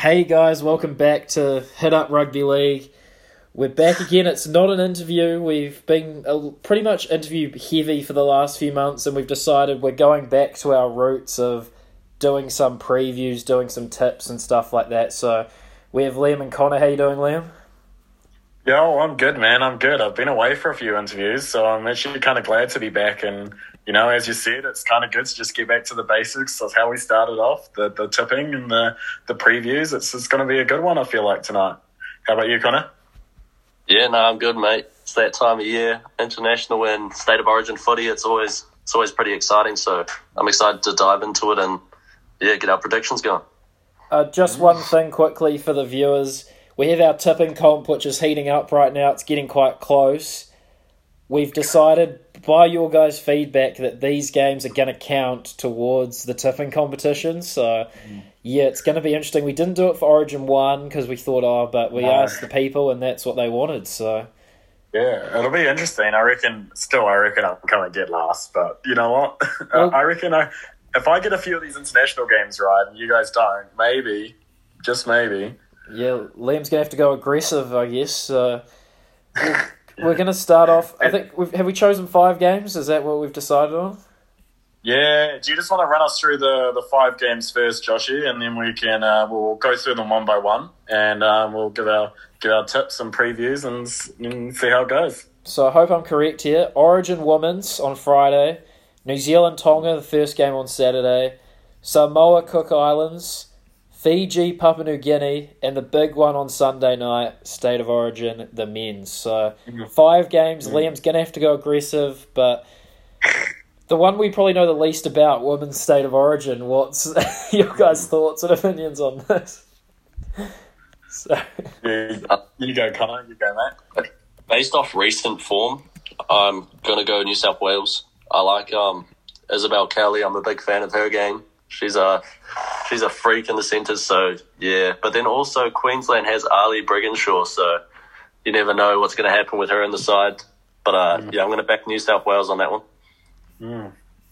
Hey guys, welcome back to Hit Up Rugby League. We're back again. It's not an interview. We've been pretty much interview heavy for the last few months, and we've decided we're going back to our roots of doing some previews, doing some tips and stuff like that. So we have Liam and Connor. How you doing, Liam? Yo, I'm good, man. I'm good. I've been away for a few interviews, so I'm actually kind of glad to be back. And you know, as you said, it's kind of good to just get back to the basics of how we started off, the the tipping and the the previews. It's it's going to be a good one. I feel like tonight. How about you, Connor? Yeah, no, I'm good, mate. It's that time of year, international and state of origin footy. It's always it's always pretty exciting. So I'm excited to dive into it and yeah, get our predictions going. Uh, just one thing quickly for the viewers. We have our tipping comp, which is heating up right now. It's getting quite close. We've decided, by your guys' feedback, that these games are going to count towards the tipping competition. So, yeah, it's going to be interesting. We didn't do it for Origin 1 because we thought, oh, but we No. asked the people and that's what they wanted. So, Yeah, it'll be interesting. I reckon. Still, I reckon I'm to get last. But you know what? Well- I reckon I, if I get a few of these international games right and you guys don't, maybe, just maybe. yeah, Liam's going to have to go aggressive, I guess. So, we're- going to start off. I think, we've, have we chosen five games? Is that what we've decided on? Yeah. Do you just want to run us through the, the five games first, Joshy, and then we can uh, we'll go through them one by one, and um, we'll give our give our tips and previews and, and see how it goes. So I hope I'm correct here. Origin Women's on Friday, New Zealand Tonga the first game on Saturday, Samoa Cook Islands, Fiji Papua New Guinea, and the big one on Sunday night, State of Origin the men's. So mm. five games. Mm. Liam's gonna have to go aggressive, but the one we probably know the least about, Women's State of Origin. What's your guys' mm. thoughts and opinions on this? So. You, uh, you go, Connor. You go, mate. Based off recent form, I'm gonna go New South Wales. I like um, Isabelle Kelly. I'm a big fan of her game. She's a she's a freak in the centres. So yeah, but then also Queensland has Ali Brigginshaw. So you never know what's going to happen with her in the side. But uh, yeah, I'm going to back New South Wales on that one.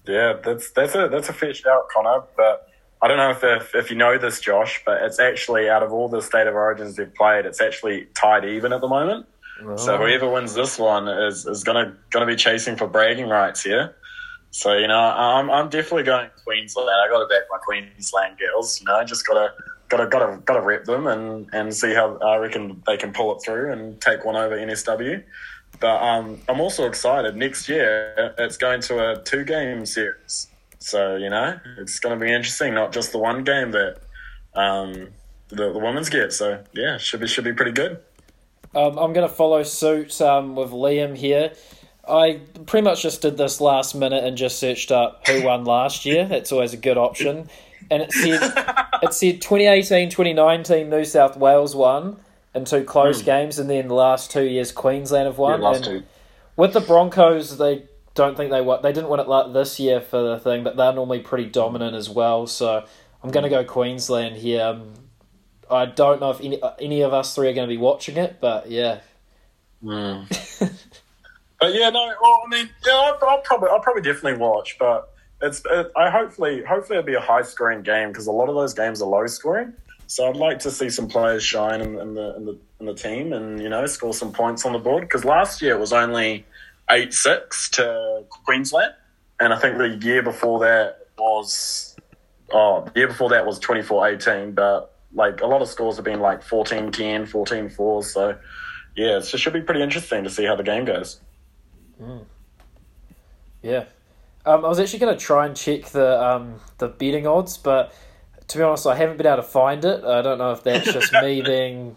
Yeah, that's that's a that's a fair shout, Connor. But I don't know if, if if you know this, Josh, but it's actually out of all the state of origins they've played, it's actually tied even at the moment. So whoever wins this one is, is gonna gonna be chasing for bragging rights here. So you know, I'm I'm definitely going Queensland. I got to back my Queensland girls. You know, just gotta gotta gotta gotta rep them and and see how I reckon they can pull it through and take one over NSW. But um, I'm also excited. Next year, it's going to a two game series. So you know, it's going to be interesting. Not just the one game that um, the the women's get. So yeah, should be should be pretty good. Um, I'm going to follow suit um, with Liam here. I pretty much just did this last minute and just searched up who won last year. It's always a good option. And it said it said 2018, 2019 New South Wales won in two close hmm. games, and then the last two years Queensland have won. Yeah, last And two. With the Broncos, they don't think they won. They didn't win it like this year for the thing, but they're normally pretty dominant as well. So I'm going to go Queensland here. Um, I don't know if any uh, any of us three are going to be watching it, but yeah. Hmm. But yeah, no. Well, I mean, yeah, I'll, I'll probably, I'll probably definitely watch. But it's, it, I hopefully, hopefully it'll be a high scoring game because a lot of those games are low scoring. So I'd like to see some players shine in, in the in the in the team and you know score some points on the board because last year it was only eight six to Queensland, and I think the year before that was oh the year before that was 24-18, But like a lot of scores have been like 14-10, 14-4. So yeah, it should be pretty interesting to see how the game goes. Yeah. Um, I was actually going to try and check the um, the betting odds, but to be honest, I haven't been able to find it. I don't know if that's just me being.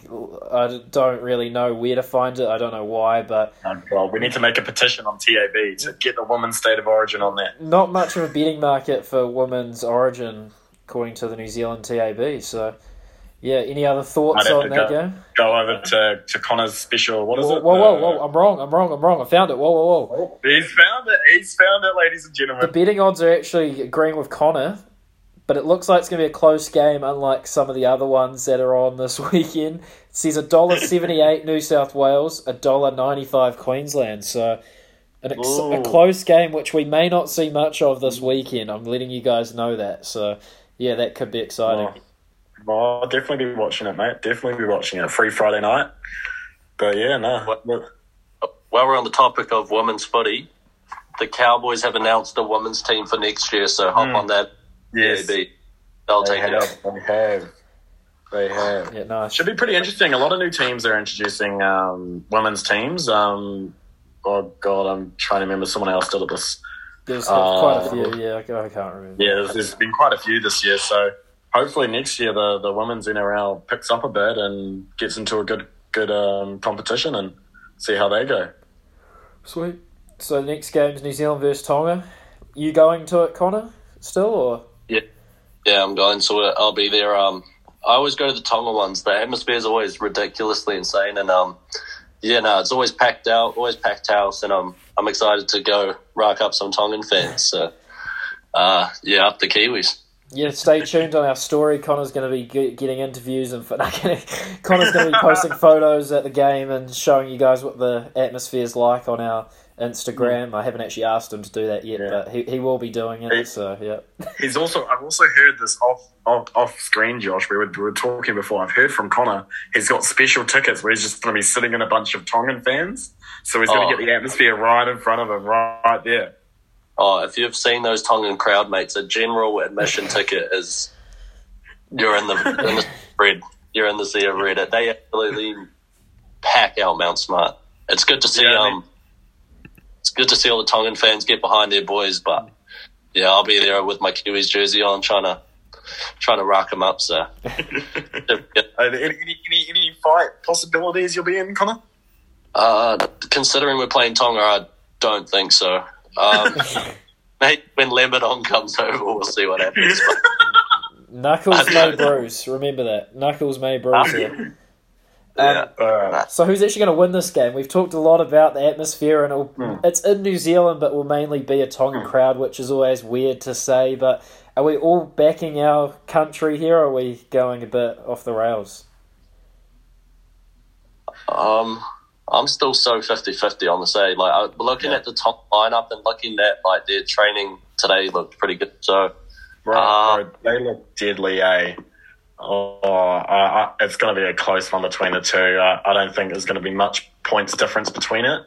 I don't really know where to find it. I don't know why, but Um, Well, we need to make a petition on TAB to get the women's state of origin on that. not much of a betting market for women's origin, according to the New Zealand TAB. So, yeah. Any other thoughts on that go- game? Go over to, to Connor's special. What is Whoa, it? whoa, whoa, whoa! I'm wrong. I'm wrong. I'm wrong. I found it. Whoa, whoa, whoa! He's found it. He's found it, ladies and gentlemen. The betting odds are actually agreeing with Connor, but it looks like it's going to be a close game, unlike some of the other ones that are on this weekend. It says a dollar seventy-eight New South Wales, a dollar ninety-five Queensland. So an ex- a close game, which we may not see much of this weekend. I'm letting you guys know that. So yeah, that could be exciting. I'll definitely be watching it, mate. Definitely be watching it. Free Friday night. But yeah, no. While we're on the topic of women's footy, the Cowboys have announced a women's team for next year, so hop Hmm. on that. Yes, PAB. They'll they take it. have. They have. They have. Yeah, nice. Should be pretty interesting. A lot of new teams are introducing um, women's teams. Um, oh God, I'm trying to remember. Someone else did it this. There's Uh, quite a few. Yeah, I I can't remember. Yeah, there's, there's been quite a few this year. So hopefully next year the the women's NRL picks up a bit and gets into a good good um, competition and see how they go. Sweet. So the next game's New Zealand versus Tonga. You going to it, Connor? Still or? Yeah, yeah, I'm going to it. I'll be there. Um, I always go to the Tonga ones. The atmosphere is always ridiculously insane, and um, yeah, no, it's always packed out, always packed house, and um, I'm excited to go rack up some Tongan fans. So, uh, yeah, up the Kiwis. Yeah, stay tuned on our story. Connor's going to be ge- getting interviews and. Connor's going to be posting photos at the game and showing you guys what the atmosphere is like on our Instagram. I haven't actually asked him to do that yet, Yeah. but he, he will be doing it. So yeah, He's also I've also heard this off off, off screen, Josh. We were, we were talking before. I've heard from Connor. He's got special tickets where he's just going to be sitting in a bunch of Tongan fans. So he's going Oh. to get the atmosphere right in front of him, right, right there. Oh, if you've seen those Tongan crowd mates, a general admission ticket is you're in the in the red. You're in the sea of red. They absolutely pack out Mount Smart. It's good to see. Yeah, um, it's good to see all the Tongan fans get behind their boys. But yeah, I'll be there with my Kiwis jersey on, trying to trying to rock them up. So any, any, any, any fight possibilities you'll be in, Connor? uh, considering we're playing Tonga, I don't think so. Um, maybe when Lebanon comes over, we'll see what happens. But Knuckles I may bruise. Remember that. Knuckles may bruise here. yeah. Uh, So who's actually going to win this game? We've talked a lot about the atmosphere, and it'll, Hmm. it's in New Zealand, but will mainly be a Tongan crowd, which is always weird to say. But are we all backing our country here, or are we going a bit off the rails? Um, I'm still so 50-50 on the say. Like I, looking at the top lineup and looking at like their training today looked pretty good. So right, bro, they look deadly, eh? Oh, I, I, it's going to be a close one between the two. I, I don't think there's going to be much points difference between it.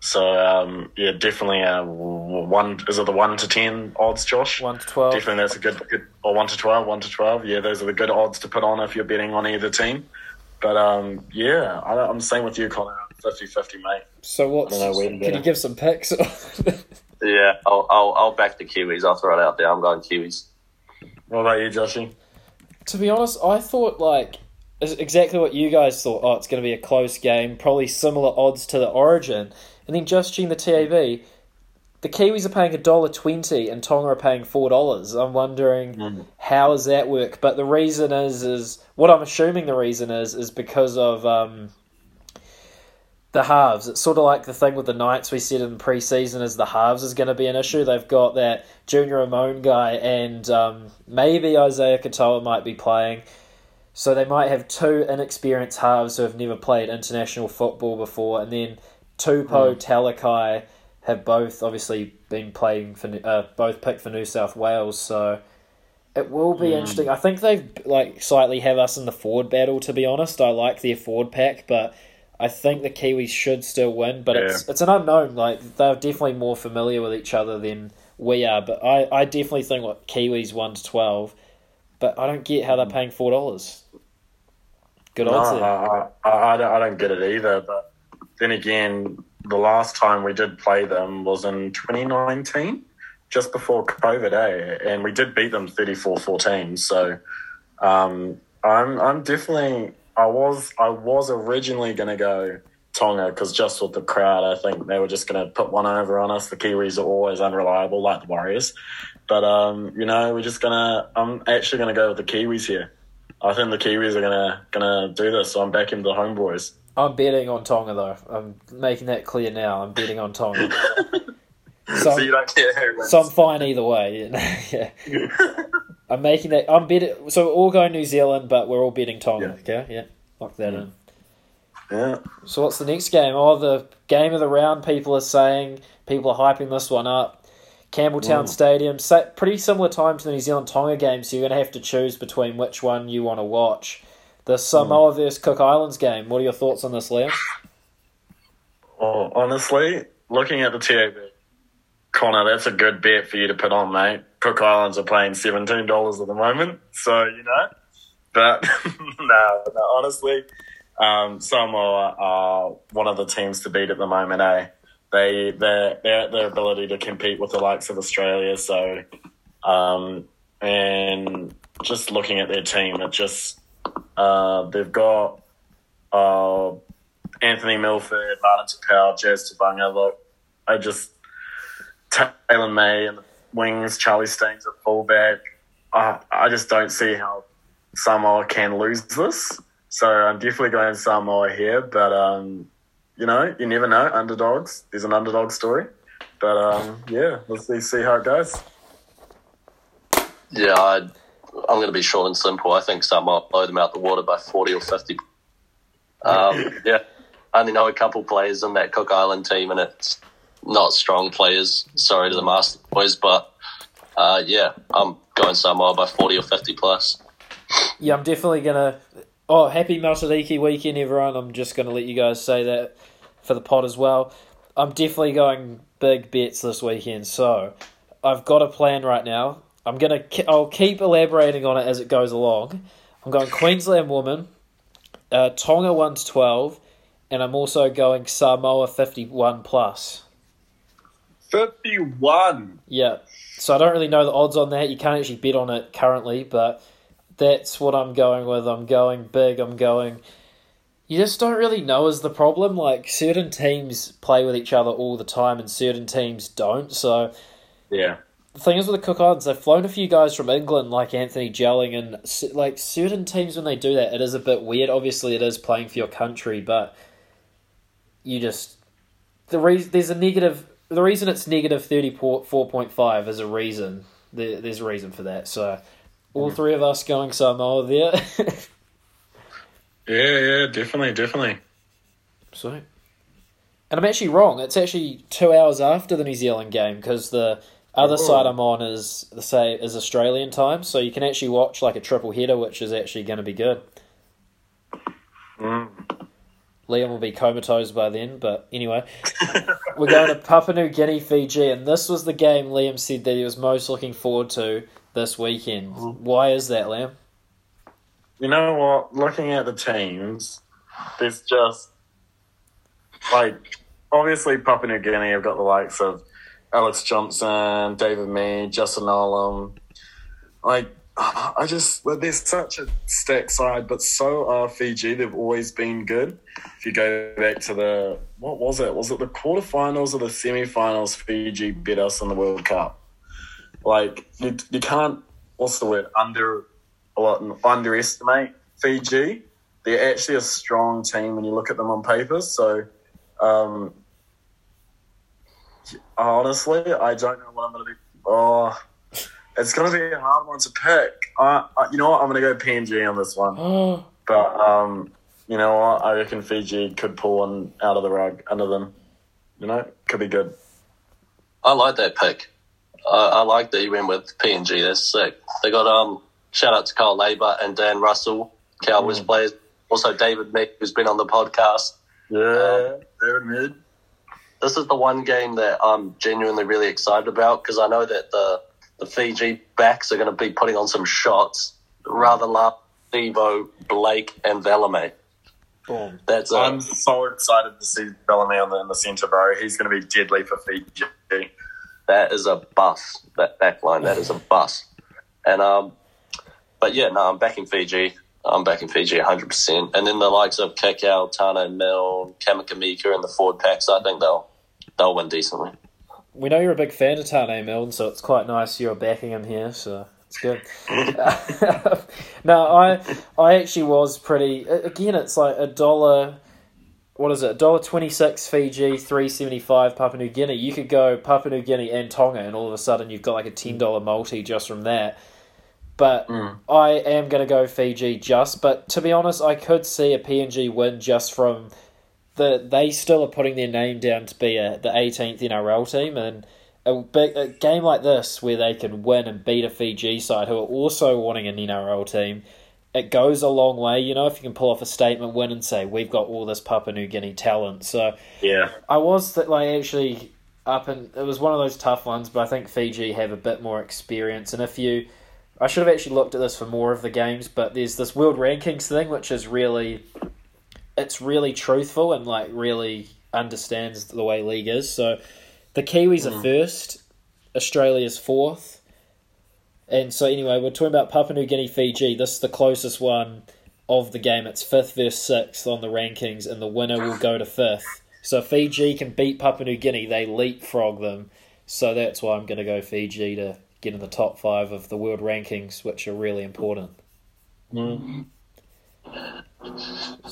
So um, yeah, definitely a w- one. Is it the one to ten odds, Josh? One to twelve. Definitely, that's a good, good or one to twelve, one to twelve. Yeah, those are the good odds to put on if you're betting on either team. But um, yeah, I, I'm the same with you, Connor. 50-50, mate. So what's? I don't know where to Can go. you give some picks? yeah, I'll, I'll I'll back the Kiwis. I'll throw it out there. I'm going Kiwis. What about you, Joshy? to be honest, I thought like exactly what you guys thought. Oh, it's going to be a close game, probably similar odds to the Origin, and then just checking the TAB. The Kiwis are paying a dollar twenty, and Tonga are paying four dollars. I'm wondering how does that work? But the reason is is what I'm assuming the reason is is because of um, the halves. It's sort of like the thing with the Knights we said in preseason is the halves is going to be an issue. They've got that Junior Ramon guy and um, maybe Isaiah Katoa might be playing. So they might have two inexperienced halves who have never played international football before, and then Tupou, Talakai have both obviously been playing for uh, both picked for New South Wales. So it will be interesting. I think they've like slightly have us in the forward battle. To be honest, I like their forward pack, but I think the Kiwis should still win. But it's it's an unknown. Like they're definitely more familiar with each other than we are. But I, I definitely think like Kiwis one to twelve. But I don't get how they're paying four dollars. Good No, odds there. I, I, I, don't, I don't get it either. But then again, the last time we did play them was in 2019, just before COVID, eh? And we did beat them 34-14. So um, I'm I'm definitely I was I was originally going to go Tonga because just with the crowd, I think they were just going to put one over on us. The Kiwis are always unreliable, like the Warriors. But um, you know, we're just gonna. I'm actually gonna go with the Kiwis here. I think the Kiwis are gonna gonna do this, so I'm backing the homeboys. I'm betting on Tonga though. I'm making that clear now. I'm betting on Tonga. So, so you don't care who wins. so I'm fine either way. yeah. I'm making that. I'm betting. So we're all going New Zealand, but we're all betting Tonga. Okay, yeah, lock that in. yeah. So what's the next game? Oh, the game of the round. People are saying people are hyping this one up. Campbelltown Mm. Stadium. Sa pretty similar time to the New Zealand Tonga game, so you're going to have to choose between which one you want to watch. The Samoa versus Cook Islands game. What are your thoughts on this, Liam? Well, honestly, looking at the TAB, Connor, that's a good bet for you to put on, mate. Cook Islands are paying seventeen dollars at the moment, so you know. But no, no, honestly, um, Samoa are one of the teams to beat at the moment. Eh? They their their their ability to compete with the likes of Australia. So, um, and just looking at their team, it just uh, they've got uh, Anthony Milford, Martin Taupau, Jazz Tevaga. Look, I just Taylor May and the wings, Charlie Staines at fullback. Uh, I just don't see how Samoa can lose this. So I'm definitely going Samoa here, but um, you know, you never know. Underdogs. There's an underdog story, but um, yeah, let's see, see how it goes. Yeah, I, I'm going to be short and simple. I think Samoa blow them out the water by 40 or 50. Um, yeah, I only know a couple players in that Cook Island team, and it's not strong players. Sorry to the Master Boys, but uh, yeah, I'm going Samoa by 40 or 50 plus. Yeah, I'm definitely gonna. Oh, happy Matariki weekend, everyone! I'm just gonna let you guys say that for the pod as well. I'm definitely going big bets this weekend, so I've got a plan right now. I'm gonna. ke- I'll keep elaborating on it as it goes along. I'm going Queensland woman, uh, Tonga one to twelve, and I'm also going Samoa fifty one plus. Fifty-one. Yeah. So I don't really know the odds on that. You can't actually bet on it currently, but that's what I'm going with. I'm going big. I'm going. You just don't really know is the problem. Like certain teams play with each other all the time, and certain teams don't. So Yeah. the thing is with the Cook Islands, they've flown a few guys from England, like Anthony Gelling, and like certain teams when they do that, it is a bit weird. Obviously, it is playing for your country, but you just the reason there's a negative. The reason it's negative thirty four point five is a reason. There, there's a reason for that. So all three of us going Samoa there. Yeah, yeah, definitely, definitely. so, and I'm actually wrong. It's actually two hours after the New Zealand game because the other Oh. side I'm on is the say is Australian time, so you can actually watch like a triple header, which is actually going to be good. Mm. Liam will be comatose by then, but anyway, we're going to Papua New Guinea, Fiji, and this was the game Liam said that he was most looking forward to this weekend. Mm-hmm. Why is that, Liam? You know what? Looking at the teams, there's just like obviously Papua New Guinea have got the likes of Alex Johnstone, David Mead, Justin Olam. Like I just well, they're such a stacked side, but so are Fiji. They've always been good. If you go back to the what was it? Was it the quarterfinals or the semifinals? Fiji beat us in the World Cup. Like you, you can't. What's the word? Under or underestimate Fiji. They're actually a strong team when you look at them on paper. So, um, honestly, I don't know what I'm going to be. Oh, it's going to be a hard one to pick. I, I, you know what? I'm going to go PNG on this one. But um, you know what? I reckon Fiji could pull one out of the rug under them. You know, could be good. I like that pick. I, I like that you went with PNG. That's sick. They got um shout out to Kyle Laybutt and Dan Russell, Cowboys Mm. players. Also David Mead, who's been on the podcast. Yeah, they're mid. This is the one game that I'm genuinely really excited about because I know that the the Fiji backs are going to be putting on some shots. Rather love Devo, Blake, and Valemei. boom. That's I'm so excited to see Bellamy on the, in the centre, bro. He's going to be deadly for Fiji. that is a bus. That back line, that is a bus. And um, but yeah, no, I'm backing Fiji. I'm backing Fiji 100. percent And then the likes of Kikau, Tana, Milne, Kamikamica, and the forward packs, I think they'll they'll win decently. We know you're a big fan of Taane Milne, so it's quite nice you're backing him here. So it's good. no, I I actually was pretty. Again, it's like a dollar. What is it? Dollar twenty six Fiji, three seventy five Papua New Guinea. You could go Papua New Guinea and Tonga, and all of a sudden you've got like a ten dollar multi just from that. But Mm. I am going to go Fiji just. But to be honest, I could see a PNG win just from the. They still are putting their name down to be a, the 18th NRL team, and a big a game like this where they can win and beat a Fiji side who are also wanting an NRL team, it goes a long way. You know, if you can pull off a statement win and say we've got all this Papua New Guinea talent. So Yeah. I was that like actually up and it was one of those tough ones, but I think Fiji have a bit more experience. And if you, I should have actually looked at this for more of the games, but there's this world rankings thing which is really, it's really truthful and like really understands the way league is. So the Kiwis are mm. first, Australia's fourth. And so anyway, we're talking about Papua New Guinea, Fiji. This is the closest one of the game. It's fifth versus sixth on the rankings, and the winner will go to fifth. So Fiji can beat Papua New Guinea, they leapfrog them. So that's why I'm going to go Fiji to get in the top five of the world rankings, which are really important. Mm.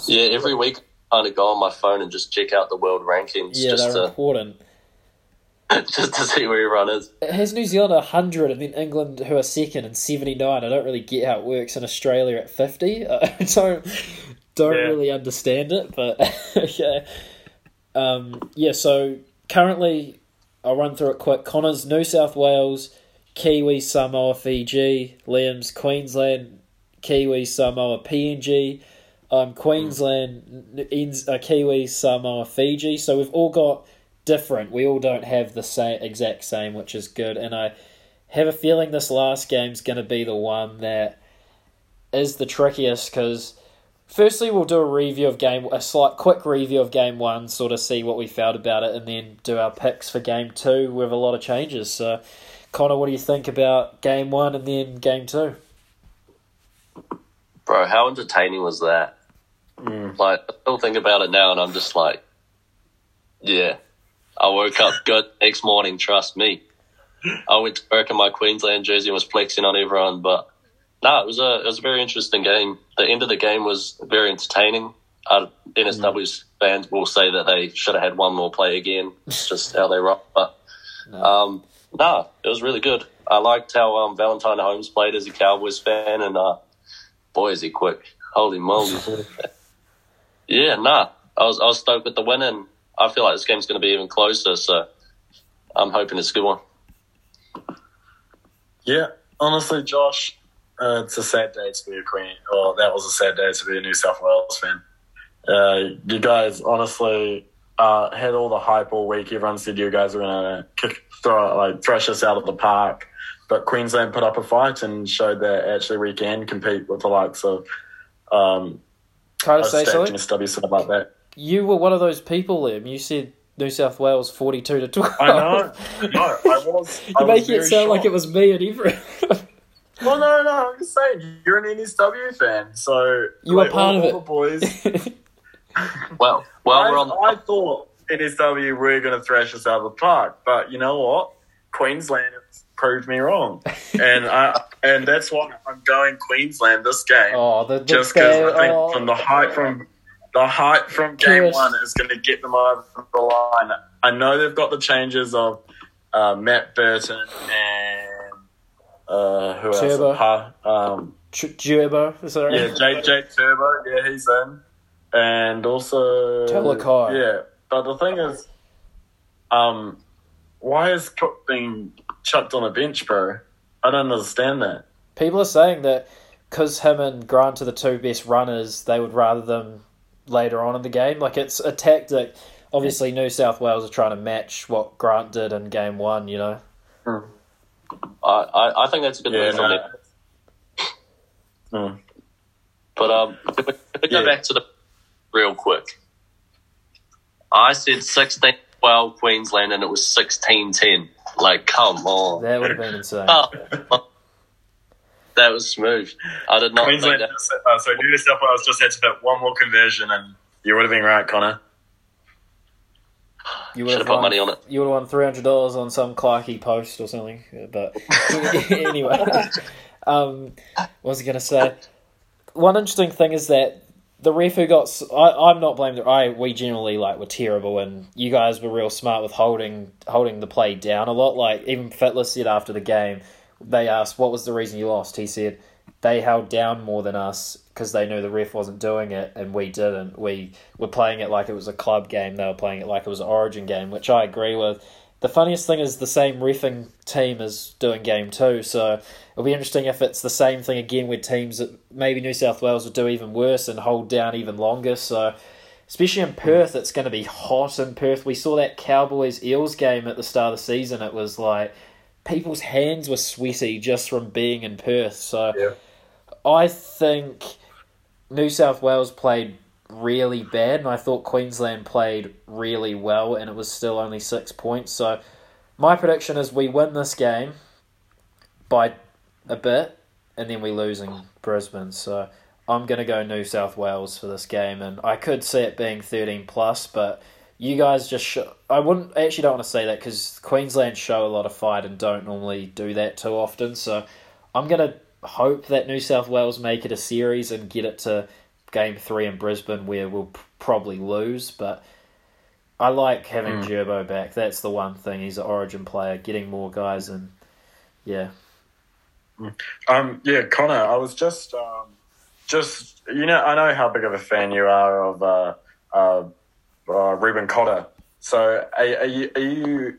Yeah, every week I kind of go on my phone and just check out the world rankings Yeah, just they're to important. just to see where everyone is. It has New Zealand at 100 and then England who are second and 79. I don't really get how it works in Australia at 50. I don't don't Yeah. really understand it, but yeah. Um, yeah, so currently I'll run through it quick. Connor's New South Wales, Kiwi, Samoa, Fiji, Liam's Queensland, Kiwi, Samoa, PNG, um, Queensland, ends, uh, Kiwi, Samoa, Fiji. So we've all got different. We all don't have the same exact same, which is good. And I have a feeling this last game's going to be the one that is the trickiest because firstly we'll do a review of game a slight quick review of game one sort of see what we felt about it and then do our picks for game two with a lot of changes so connor what do you think about game one and then game two Bro, how entertaining was that? Mm. Like, I still think about it now and I'm just like, yeah. I woke up good next morning, trust me. I went to work in my Queensland jersey and was flexing on everyone, but no, it was a it was a very interesting game. The end of the game was very entertaining. Uh, NSW's fans will say that they should have had one more play again. It's just how they rock. But No. um, no, it was really good. I liked how um, Valentine Holmes played as a Cowboys fan, and uh, boy, is he quick! Holy moly! yeah, nah, I was I was stoked with the win, and I feel like this game's going to be even closer. So I'm hoping it's a good one. Yeah, honestly, Josh, uh, it's a sad day to be a Queen. Well, that was a sad day to be a New South Wales fan. Uh, you guys, honestly, uh, had all the hype all week. Everyone said you guys were going to throw, like thrash us out of the park. But Queensland put up a fight and showed that actually we can compete with the likes of. Um, can i I say something NSW said about that. you were one of those people liam you said new south wales 42 to 12 I know. No, I was. I you're was making it very sound like it was me and everyone Well, no, no, I'm just saying you're an NSW fan, so You were like, part all, of all it. the boys. Well, well, we're on. I, I thought NSW were going to thrash us out of the park, but you know what? Queensland has proved me wrong, and I and that's why I'm going Queensland this game. oh the, the just because I think oh. from the hype from the hype from game one is going to get them over the line. I know they've got the changes of uh, Matt Burton and uh, who else? Turbo. Ha- um, Ch- Gerbo, is that right? yeah, Jake Jake Turbo. Yeah, he's in, and also Talakai. Yeah, but the thing is, um, why is Cook being chucked on a bench, bro? I don't understand that. People are saying that because him and Grant are the two best runners, they would rather them later on in the game. Like it's a tactic. Obviously, New South Wales are trying to match what Grant did in game one. You know, I, I, I think that's a good Yeah, move from no. them. Hmm. But um, if if we go Yeah. back to the real quick, I said 16 12 Queensland and it was 16 10. Like, come on. that would have been insane. Oh, that was smooth. I did not Queensland, think that. uh, so New South Wales just had to fit one more conversion, and you would have been right, Connor. You would Should have have put won, money on it. You would have won three hundred dollars on some Clarky post or something. But anyway, um, what was I going to say? One interesting thing is that the ref who got I, am not blaming. I we generally like were terrible, and you guys were real smart with holding holding the play down a lot. Like even Fittler said after the game, they asked what was the reason you lost. He said they held down more than us because they knew the ref wasn't doing it and we didn't. We were playing it like it was a club game. They were playing it like it was an Origin game, which I agree with. The funniest thing is the same refing team is doing game two, so it'll be interesting if it's the same thing again with teams that maybe New South Wales would do even worse and hold down even longer. So, especially in Perth, it's going to be hot in Perth. We saw that Cowboys Eels game at the start of the season. It was like people's hands were sweaty just from being in Perth. So, Yeah. I think New South Wales played really bad, and I thought Queensland played really well, and it was still only six points. So, my prediction is we win this game by a bit, and then we lose in Brisbane. So, I'm going to go New South Wales for this game, and I could see it being 13 plus, but you guys just sh- I wouldn't I actually don't want to say that because Queensland show a lot of fight and don't normally do that too often. So, I'm going to hope that New South Wales make it a series and get it to game three in Brisbane where we'll probably lose. But I like having Mm. Gerbo back. That's the one thing. He's an origin player, getting more guys, and yeah. Um, yeah, Connor, I was just, um, just you know, I know how big of a fan you are of uh, uh, uh, Reuben Cotter. So, are, are you? Are you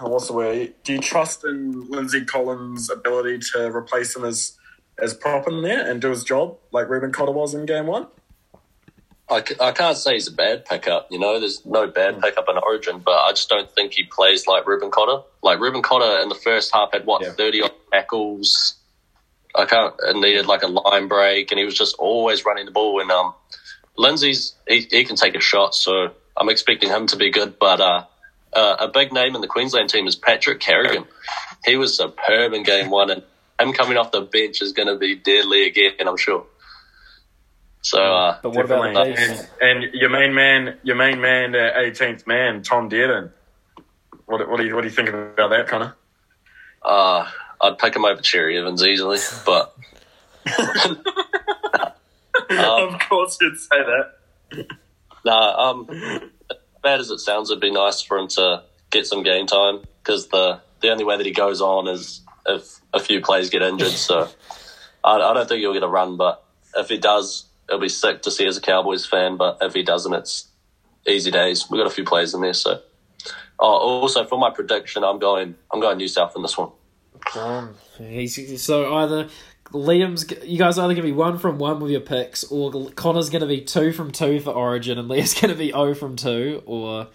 what's the word? Do you trust in Lindsay Collins' ability to replace him as as prop in there and do his job like Reuben Cotter was in game one? I, I can't say he's a bad pickup. You know, there's no bad pickup in Origin, but I just don't think he plays like Reuben Cotter. Like Reuben Cotter in the first half had what Yeah. thirty odd tackles. I can't and needed like a line break, and he was just always running the ball. And um, Lindsay's he, he can take a shot, so I'm expecting him to be good. But uh, uh, a big name in the Queensland team is Patrick Carrigan. He was superb in game one, and him coming off the bench is going to be deadly again. I'm sure. So uh, But what about the And, and your main man, your main man, eighteenth man, Tom Dearden. What, what do you what do you think about that, Connor? Uh, I'd pick him over Cherry Evans easily, but Um, of course, you'd say that. nah. Um, bad as it sounds, it'd be nice for him to get some game time because the the only way that he goes on is if a few players get injured. So I, I don't think he'll get a run, but if he does, it'll be sick to see as a Cowboys fan. But if he doesn't, it's easy days. We've got a few players in there, so. Oh, also for my prediction, I'm going. I'm going New South in this one. Um, so either Liam's, you guys are either to be one from one with your picks, or Connor's going to be two from two for Origin, and Liam's going to be O from two, or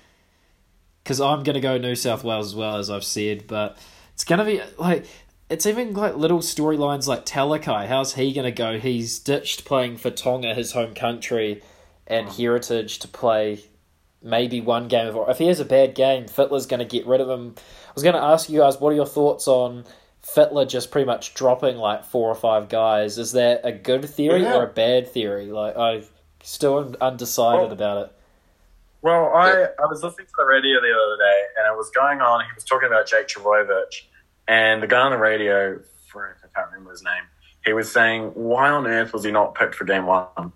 because I'm going to go New South Wales as well as I've said, but it's going to be like it's even like little storylines like Talakai. How's he going to go? He's ditched playing for Tonga, his home country, and hmm. Heritage to play maybe one game of. If he has a bad game, Fittler's going to get rid of him. I was going to ask you guys, what are your thoughts on Fittler just pretty much dropping like four or five guys? Is that a good theory Yeah. or a bad theory? Like I'm still undecided Well- about it. Well, I, I was listening to the radio the other day, and it was going on. He was talking about Jake Trbojevic, and the guy on the radio, frick, I can't remember his name. He was saying, "Why on earth was he not picked for game one?"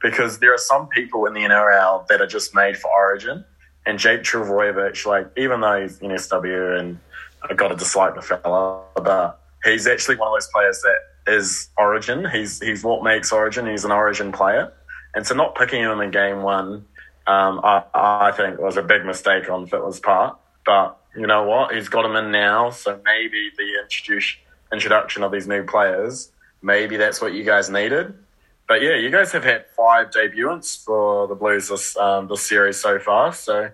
Because there are some people in the NRL that are just made for Origin, and Jake Trbojevic, like even though he's in SW and I got to dislike the fella, but he's actually one of those players that is Origin. He's he's what makes Origin. He's an Origin player, and so not picking him in game one um, I, I think was a big mistake on Fittler's part. But you know what? He's got him in now, so maybe the introduce, introduction of these new players, maybe that's what you guys needed. But yeah, you guys have had five debutants for the Blues this um, this series so far, so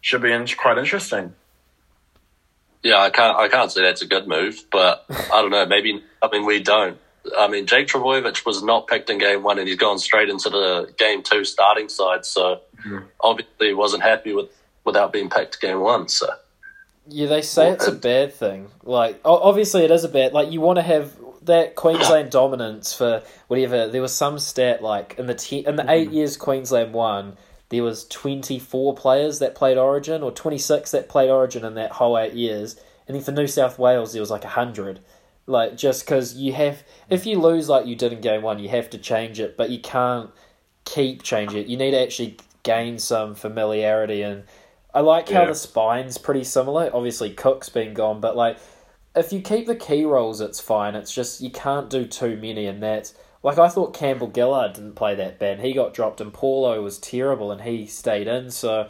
should be in, quite interesting. Yeah, I can't. I can't say that's a good move, but I don't know. Maybe I mean we don't. I mean, Jake Trbojevic was not picked in game one, and he's gone straight into the game two starting side. So obviously, he wasn't happy with without being picked game one. So Yeah, they say Well, it's a bad thing. Like, obviously, it is a bad. Like, you want to have that Queensland dominance for whatever. There was some stat like in the te- in the eight mm-hmm. years Queensland won, there was twenty four players that played Origin, or twenty six that played Origin in that whole eight years. And then for New South Wales, there was like hundred. Like, just because you have, if you lose like you did in game one, you have to change it, but you can't keep changing it. You need to actually gain some familiarity and. I like how Yeah. the spine's pretty similar. Obviously, Cook's been gone, but like, if you keep the key rolls, it's fine. It's just you can't do too many, and that's like I thought Campbell Gillard didn't play that bad. He got dropped, and Paulo was terrible, and he stayed in. So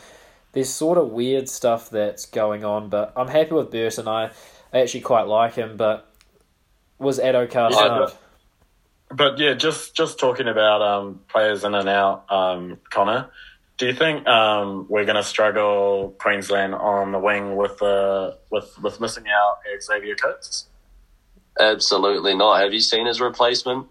there's sort of weird stuff that's going on. But I'm happy with Burton. I I actually quite like him. But was Addo-Carr Yeah, smart? but- But yeah, just just talking about um, players in and out, um, Connor. Do you think um, we're going to struggle Queensland on the wing with uh, with with missing out Xavier Coates? Absolutely not. Have you seen his replacement?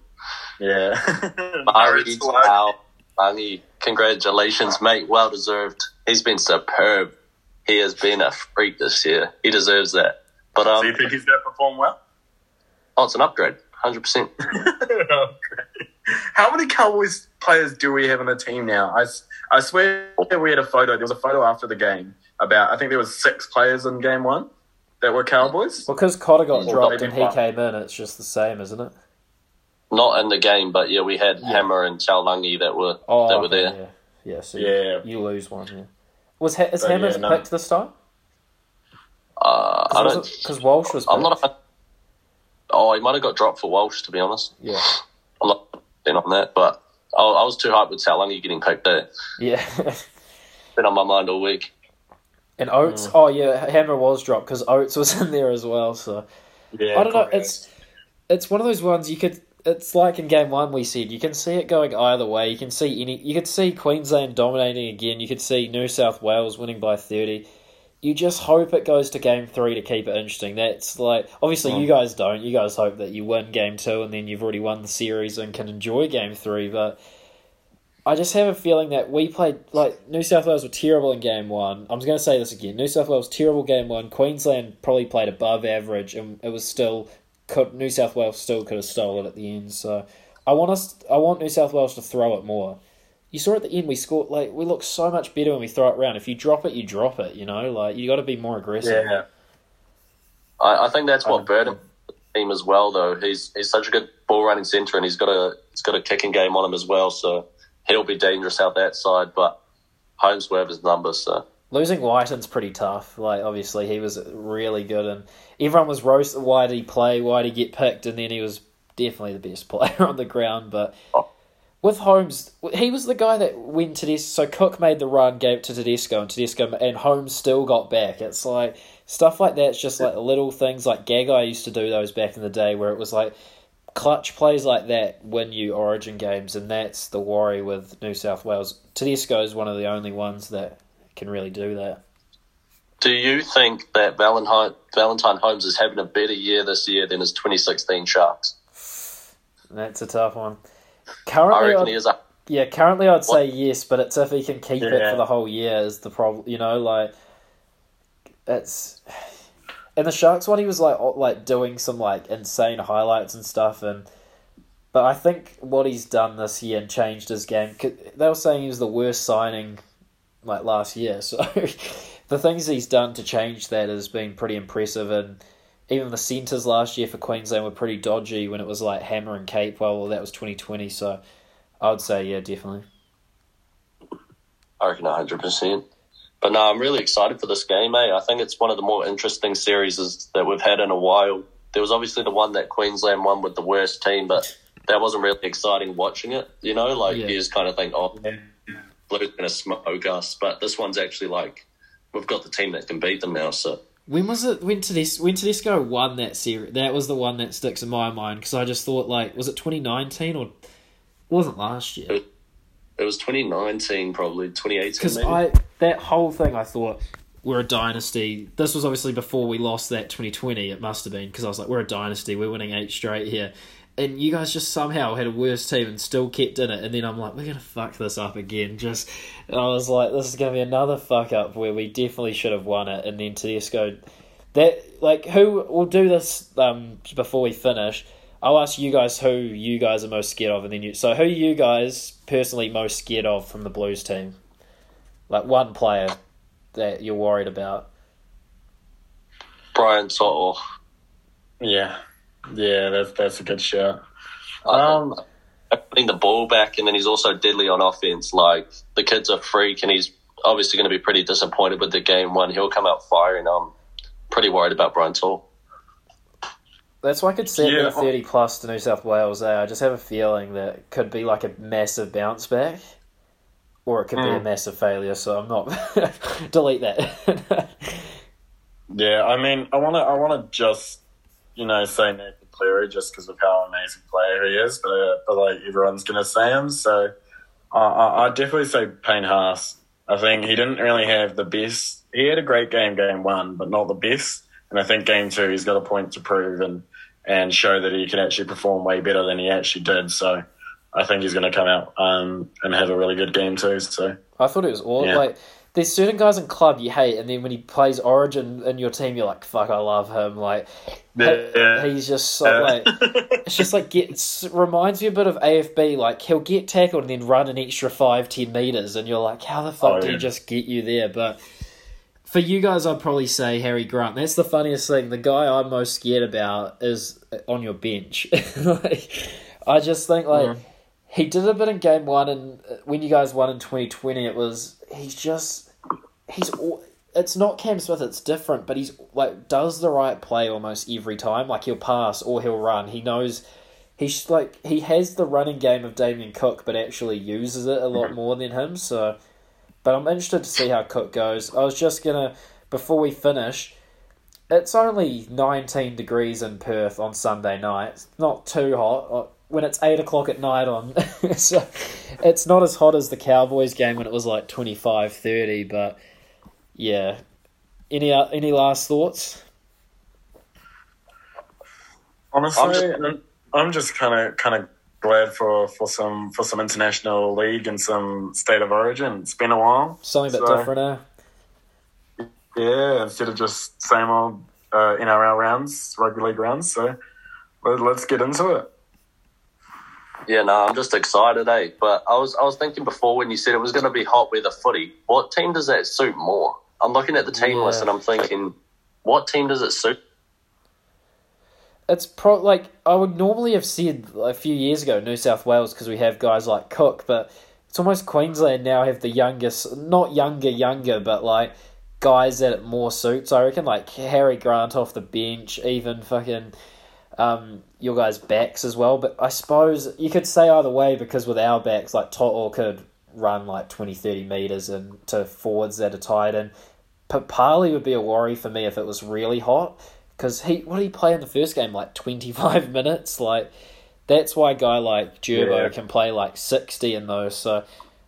Yeah, Murray It's like- Tau, Langi, congratulations, mate. Well deserved. He's been superb. He has been a freak this year. He deserves that. But um, Do you think he's going to perform well? oh, it's an upgrade, hundred percent. How many Cowboys players do we have in the team now? I, s- I swear we had a photo. There was a photo after the game about I think there was six players in game one that were Cowboys. Because Cotter got Or dropped and he one. came in, it's just the same, isn't it? Not in the game, but yeah, we had Yeah. Hammer and Taulagi that were Oh, that were okay, there. Yeah, yeah. So Yeah. you, you lose one. Yeah. Was ha- is But Hammers yeah, no. picked this time? Uh, I don't. Because Walsh was. I'm not. A, oh, he might have got dropped for Walsh, to be honest. Yeah, I'm not in on that, but I, I was too hyped with Taulagi getting picked. There, yeah. been on my mind all week. and Oates. Mm. Oh yeah, Hammer was dropped because Oates was in there as well. So Yeah, I don't know. correct. It's it's one of those ones you could. It's like in game one we said you can see it going either way. You can see any. You could see Queensland dominating again. You could see New South Wales winning by thirty. You just hope it goes to game three to keep it interesting. That's like obviously Mm. you guys don't. You guys hope that you win game two and then you've already won the series and can enjoy game three. But I just have a feeling that we played like New South Wales were terrible in game one. I'm just going to say this again. New South Wales terrible game one. Queensland probably played above average, and it was still could New South Wales still could have stolen it at the end. So I want us. I want New South Wales to throw it more. You saw at the end we scored like we look so much better when we throw it around. If you drop it, you drop it. You know, like you got to be more aggressive. yeah. I, I think that's what Um, Burton team as well. Though he's he's such a good ball running centre, and he's got a he's got a kicking game on him as well. So he'll be dangerous out that side. But Holmes will have his numbers. So Losing Whiten's pretty tough. Like obviously he was really good, and everyone was roasted. Why did he play? Why did he get picked? And then he was definitely the best player on the ground. But with Holmes, he was the guy that went to this. So Cook made the run, gave it to Tedesco, and Tedesco and Holmes still got back. It's like stuff like that's just like little things. Like Gagai used to do those back in the day, where it was like clutch plays like that win you Origin games, and that's the worry with New South Wales. Tedesco is one of the only ones that can really do that. do you think that Valentine Valentine Holmes is having a better year this year than his 2016 Sharks? That's a tough one. I Currently, reckon I'd, he is a yeah, currently I'd say yes, but it's if he can keep it for the whole year is the problem. You know, like it's in the Sharks one. He was like like doing some like insane highlights and stuff, and but I think what he's done this year and changed his game. They were saying he was the worst signing like last year, so the things he's done to change that has been pretty impressive and. Even the centres last year for Queensland were pretty dodgy when it was like Hammer and Cape. Well, that was 2020, so I would say yeah, definitely. I reckon 100%. But no, I'm really excited for this game, eh? I think it's one of the more interesting series that we've had in a while. There was obviously the one that Queensland won with the worst team, but that wasn't really exciting watching it, you know? Like, Yeah. you just kind of think, oh, Blue's going to smoke us. But this one's actually like, we've got the team that can beat them now, so. When was it? When Tedesco, when Tedesco won that series, that was the one that sticks in my mind because I just thought like, was it 2019 or wasn't last year? It was 2019, probably 2018. Because I that whole thing I thought we're a dynasty. This was obviously before we lost that 2020. It must have been because I was like, we're a dynasty. We're winning eight straight here. And you guys just somehow had a worse team and still kept in it. And then I'm like, we're gonna fuck this up again. Just I was like, this is gonna be another fuck up where we definitely should have won it. And then Tedesco, that like who will do this um before we finish. I'll ask you guys who you guys are most scared of, and then you. So who are you guys personally most scared of from the Blues team? Like one player that you're worried about. Brian Sottle. Yeah, yeah, that's that's a good shot. Um, putting the ball back, and then he's also deadly on offense. Like the kid's a freak, and he's obviously going to be pretty disappointed with the game one. He'll come out firing. I'm pretty worried about Brian Tall. That's why I could see Yeah. the thirty plus to New South Wales. Eh? I just have a feeling that it could be like a massive bounce back. or it could be a Mm. massive failure. So I'm not delete that. Yeah, I mean, I want to, I want to just, you know, say Nathan Cleary just because of how amazing player he is, but, uh, but like everyone's gonna say him, so I I I'd definitely say Payne Haas. I think he didn't really have the best. He had a great game, game one, but not the best. And I think game two, he's got a point to prove and and show that he can actually perform way better than he actually did. So I think he's going to come out um, and have a really good game too. So I thought it was all Yeah. like there's certain guys in club you hate, and then when he plays Origin in your team, you're like, "Fuck, I love him." Like Yeah. he's just so Yeah. like it's just like gets reminds me a bit of AFB. Like he'll get tackled and then run an extra five ten meters, and you're like, "How the fuck Oh, do yeah. you just get you there?" But for you guys, I'd probably say Harry Grant. That's the funniest thing. The guy I'm most scared about is on your bench. like, I just think like he did a bit in game one, and uh, when you guys won in 2020, it was he's just he's al- it's not Cam Smith. It's different, but he's like does the right play almost every time. Like he'll pass or he'll run. He knows. He's like he has the running game of Damien Cook, but actually uses it a lot more than him. So, but I'm interested to see how Cook goes. I was just gonna before we finish. It's only 19 degrees in Perth on Sunday night. It's not too hot. Uh, When it's 8 o'clock at night on. so it's not as hot as the Cowboys game when it was like 25 30, but yeah. Any uh, any last thoughts? Honestly, I'm just- I'm, I'm just kind of kind of glad for, for some for some international league and some state of origin. It's been a while. Something a bit So- different, eh? Yeah, instead of just same old uh, NRL rounds, rugby league rounds. So let, let's get into it. Yeah, no, I'm just excited, eh? But I was I was thinking before when you said it was going to be hot weather footy. What team does that suit more? I'm looking at the team Yeah. list and I'm thinking, what team does it suit? It's pro like I would normally have said a few years ago New South Wales because we have guys like Cook, but it's almost Queensland now have the youngest, not younger, younger, but like guys that it more suits. I reckon like Harry Grant off the bench, even fucking um, your guys' backs as well. But I suppose you could say either way because with our backs, like Toto could run like 20, 30 metres and to forwards that are tied in. But Parley would be a worry for me if it was really hot because he what did he play in the first game? Like 25 minutes? Like that's why a guy like Gerbo Yeah. can play like 60 in those. So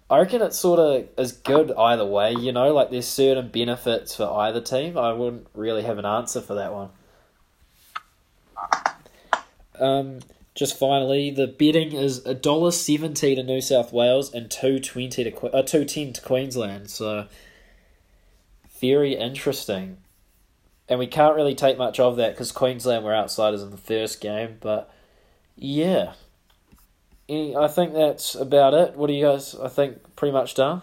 I reckon it sort of is good either way you know? Like there's certain benefits for either team. I wouldn't really have an answer for that one. Um just finally the betting is a dollar seventy to New South Wales and two twenty to Que- uh, two ten to Queensland so very interesting and we can't really take much of that because Queensland were outsiders in the first game. But yeah, Any- I think that's about it. What do you guys? I think pretty much done.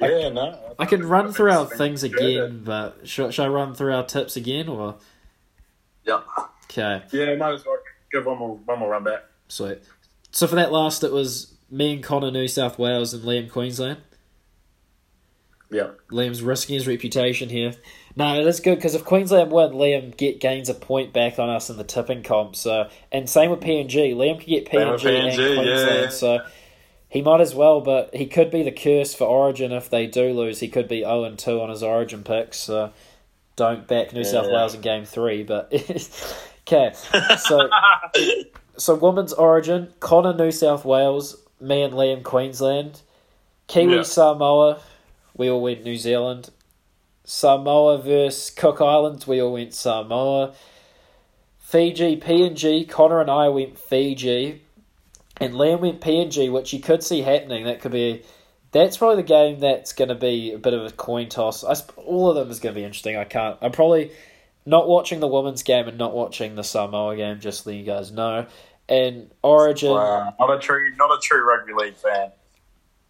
I- Yeah, no. I can run through our things good. again, but should, should I run through our tips again or Yeah. Okay? Yeah, might as well give one more one more run back. Sweet. So for that last, it was me and Connor, New South Wales, and Liam, Queensland. Yeah. Liam's risking his reputation here. No, it is good because if Queensland win, Liam get gains a point back on us in the tipping comp. So and same with PNG. Liam could get with PNG, and PNG, Queensland. yeah. So he might as well, but he could be the curse for Origin if they do lose. He could be zero and two on his Origin picks. So don't back New South Yeah. Wales in Game Three. But okay, so so women's Origin: Connor, New South Wales, me and Liam, Queensland, Kiwi, Yeah. Samoa. We all went New Zealand. Samoa versus Cook Islands. We all went Samoa. Fiji, PNG. Connor and I went Fiji. And Liam went PNG, which you could see happening. That could be. That's probably the game that's going to be a bit of a coin toss. I, sp- all of them is going to be interesting. I can't. I'm probably not watching the women's game and not watching the Samoa game, just so you guys know. And Origin. Wow. Not a true not a true rugby league fan.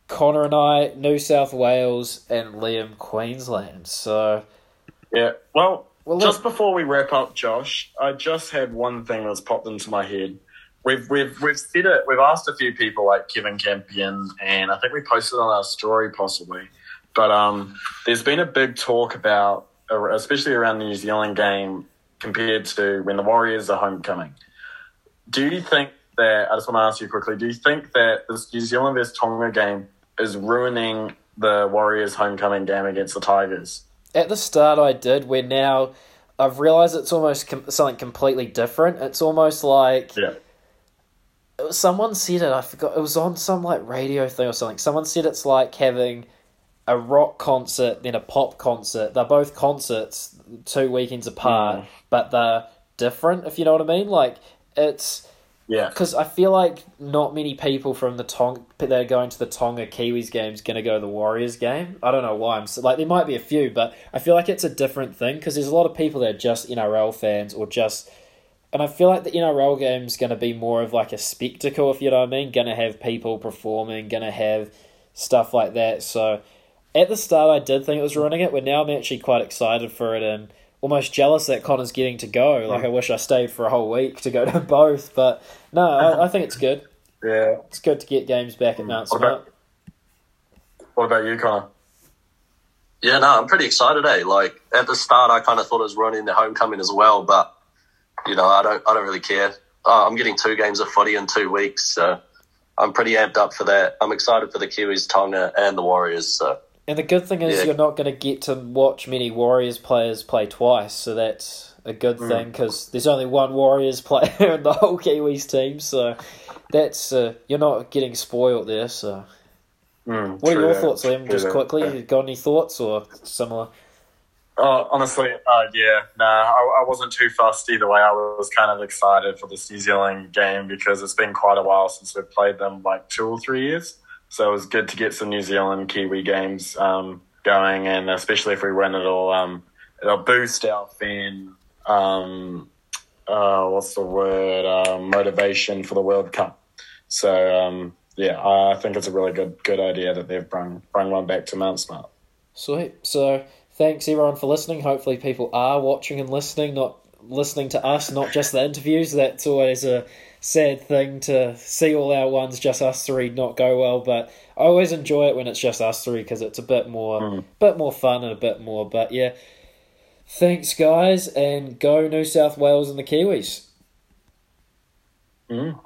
Connor and I, New South Wales, and Liam, Queensland. So, Yeah. Well, well, just before we wrap up, Josh, I just had one thing that's popped into my head. We've we've we've said it. We've asked a few people like Kevin Campion, and I think we posted on our story possibly. But um, there's been a big talk about, especially around the New Zealand game, compared to when the Warriors are homecoming. Do you think that I just want to ask you quickly? Do you think that this New Zealand versus Tonga game is ruining the Warriors' homecoming game against the Tigers? At the start, I did. Where now, I've realised it's almost com- something completely different. It's almost like Yeah. someone said it. I forgot. It was on some like radio thing or something. Someone said it's like having a rock concert then a pop concert. They're both concerts, two weekends apart, Mm. but they're different. If you know what I mean, like it's Yeah. because I feel like not many people from the Tong that are going to the Tonga Kiwis games going to go to the Warriors game. I don't know why I'm s like there might be a few, but I feel like it's a different thing because there's a lot of people that are just NRL fans or just. And I feel like the NRL game's going to be more of like a spectacle, if you know what I mean. Going to have people performing, going to have stuff like that. So at the start, I did think it was ruining it, but now I'm actually quite excited for it and almost jealous that Connor's getting to go. Like, I wish I stayed for a whole week to go to both. But no, I, I think it's good. Yeah. It's good to get games back at Mount What Smart. about, what about you, Connor? Yeah, no, I'm pretty excited. Eh? Like at the start, I kind of thought it was ruining the homecoming as well, but you know, I don't, I don't really care. Uh, I'm getting two games of footy in two weeks, so I'm pretty amped up for that. I'm excited for the Kiwis, Tonga, and the Warriors. So And the good thing is Yeah. you're not going to get to watch many Warriors players play twice, so that's a good Mm. thing because there's only one Warriors player in the whole Kiwis team, so that's uh, you're not getting spoiled there. So, Mm, what are your that. thoughts, Liam? Just that. quickly, you got any thoughts or similar? Oh, honestly, uh, yeah, nah, I, I wasn't too fussed either way. I was kind of excited for this New Zealand game because it's been quite a while since we've played them, like two or three years. So it was good to get some New Zealand Kiwi games um, going, and especially if we win, it'll um, it'll boost our fan. Um, uh, what's the word? Uh, motivation for the World Cup. So um, yeah, I think it's a really good good idea that they've brought brought one back to Mount Smart. Sweet. So, thanks everyone for listening. Hopefully, people are watching and listening, not listening to us, not just the interviews. That's always a sad thing to see all our ones, just us three, not go well. But I always enjoy it when it's just us three because it's a bit more, Mm. bit more fun and a bit more. But yeah, thanks guys, and go New South Wales and the Kiwis. Mm.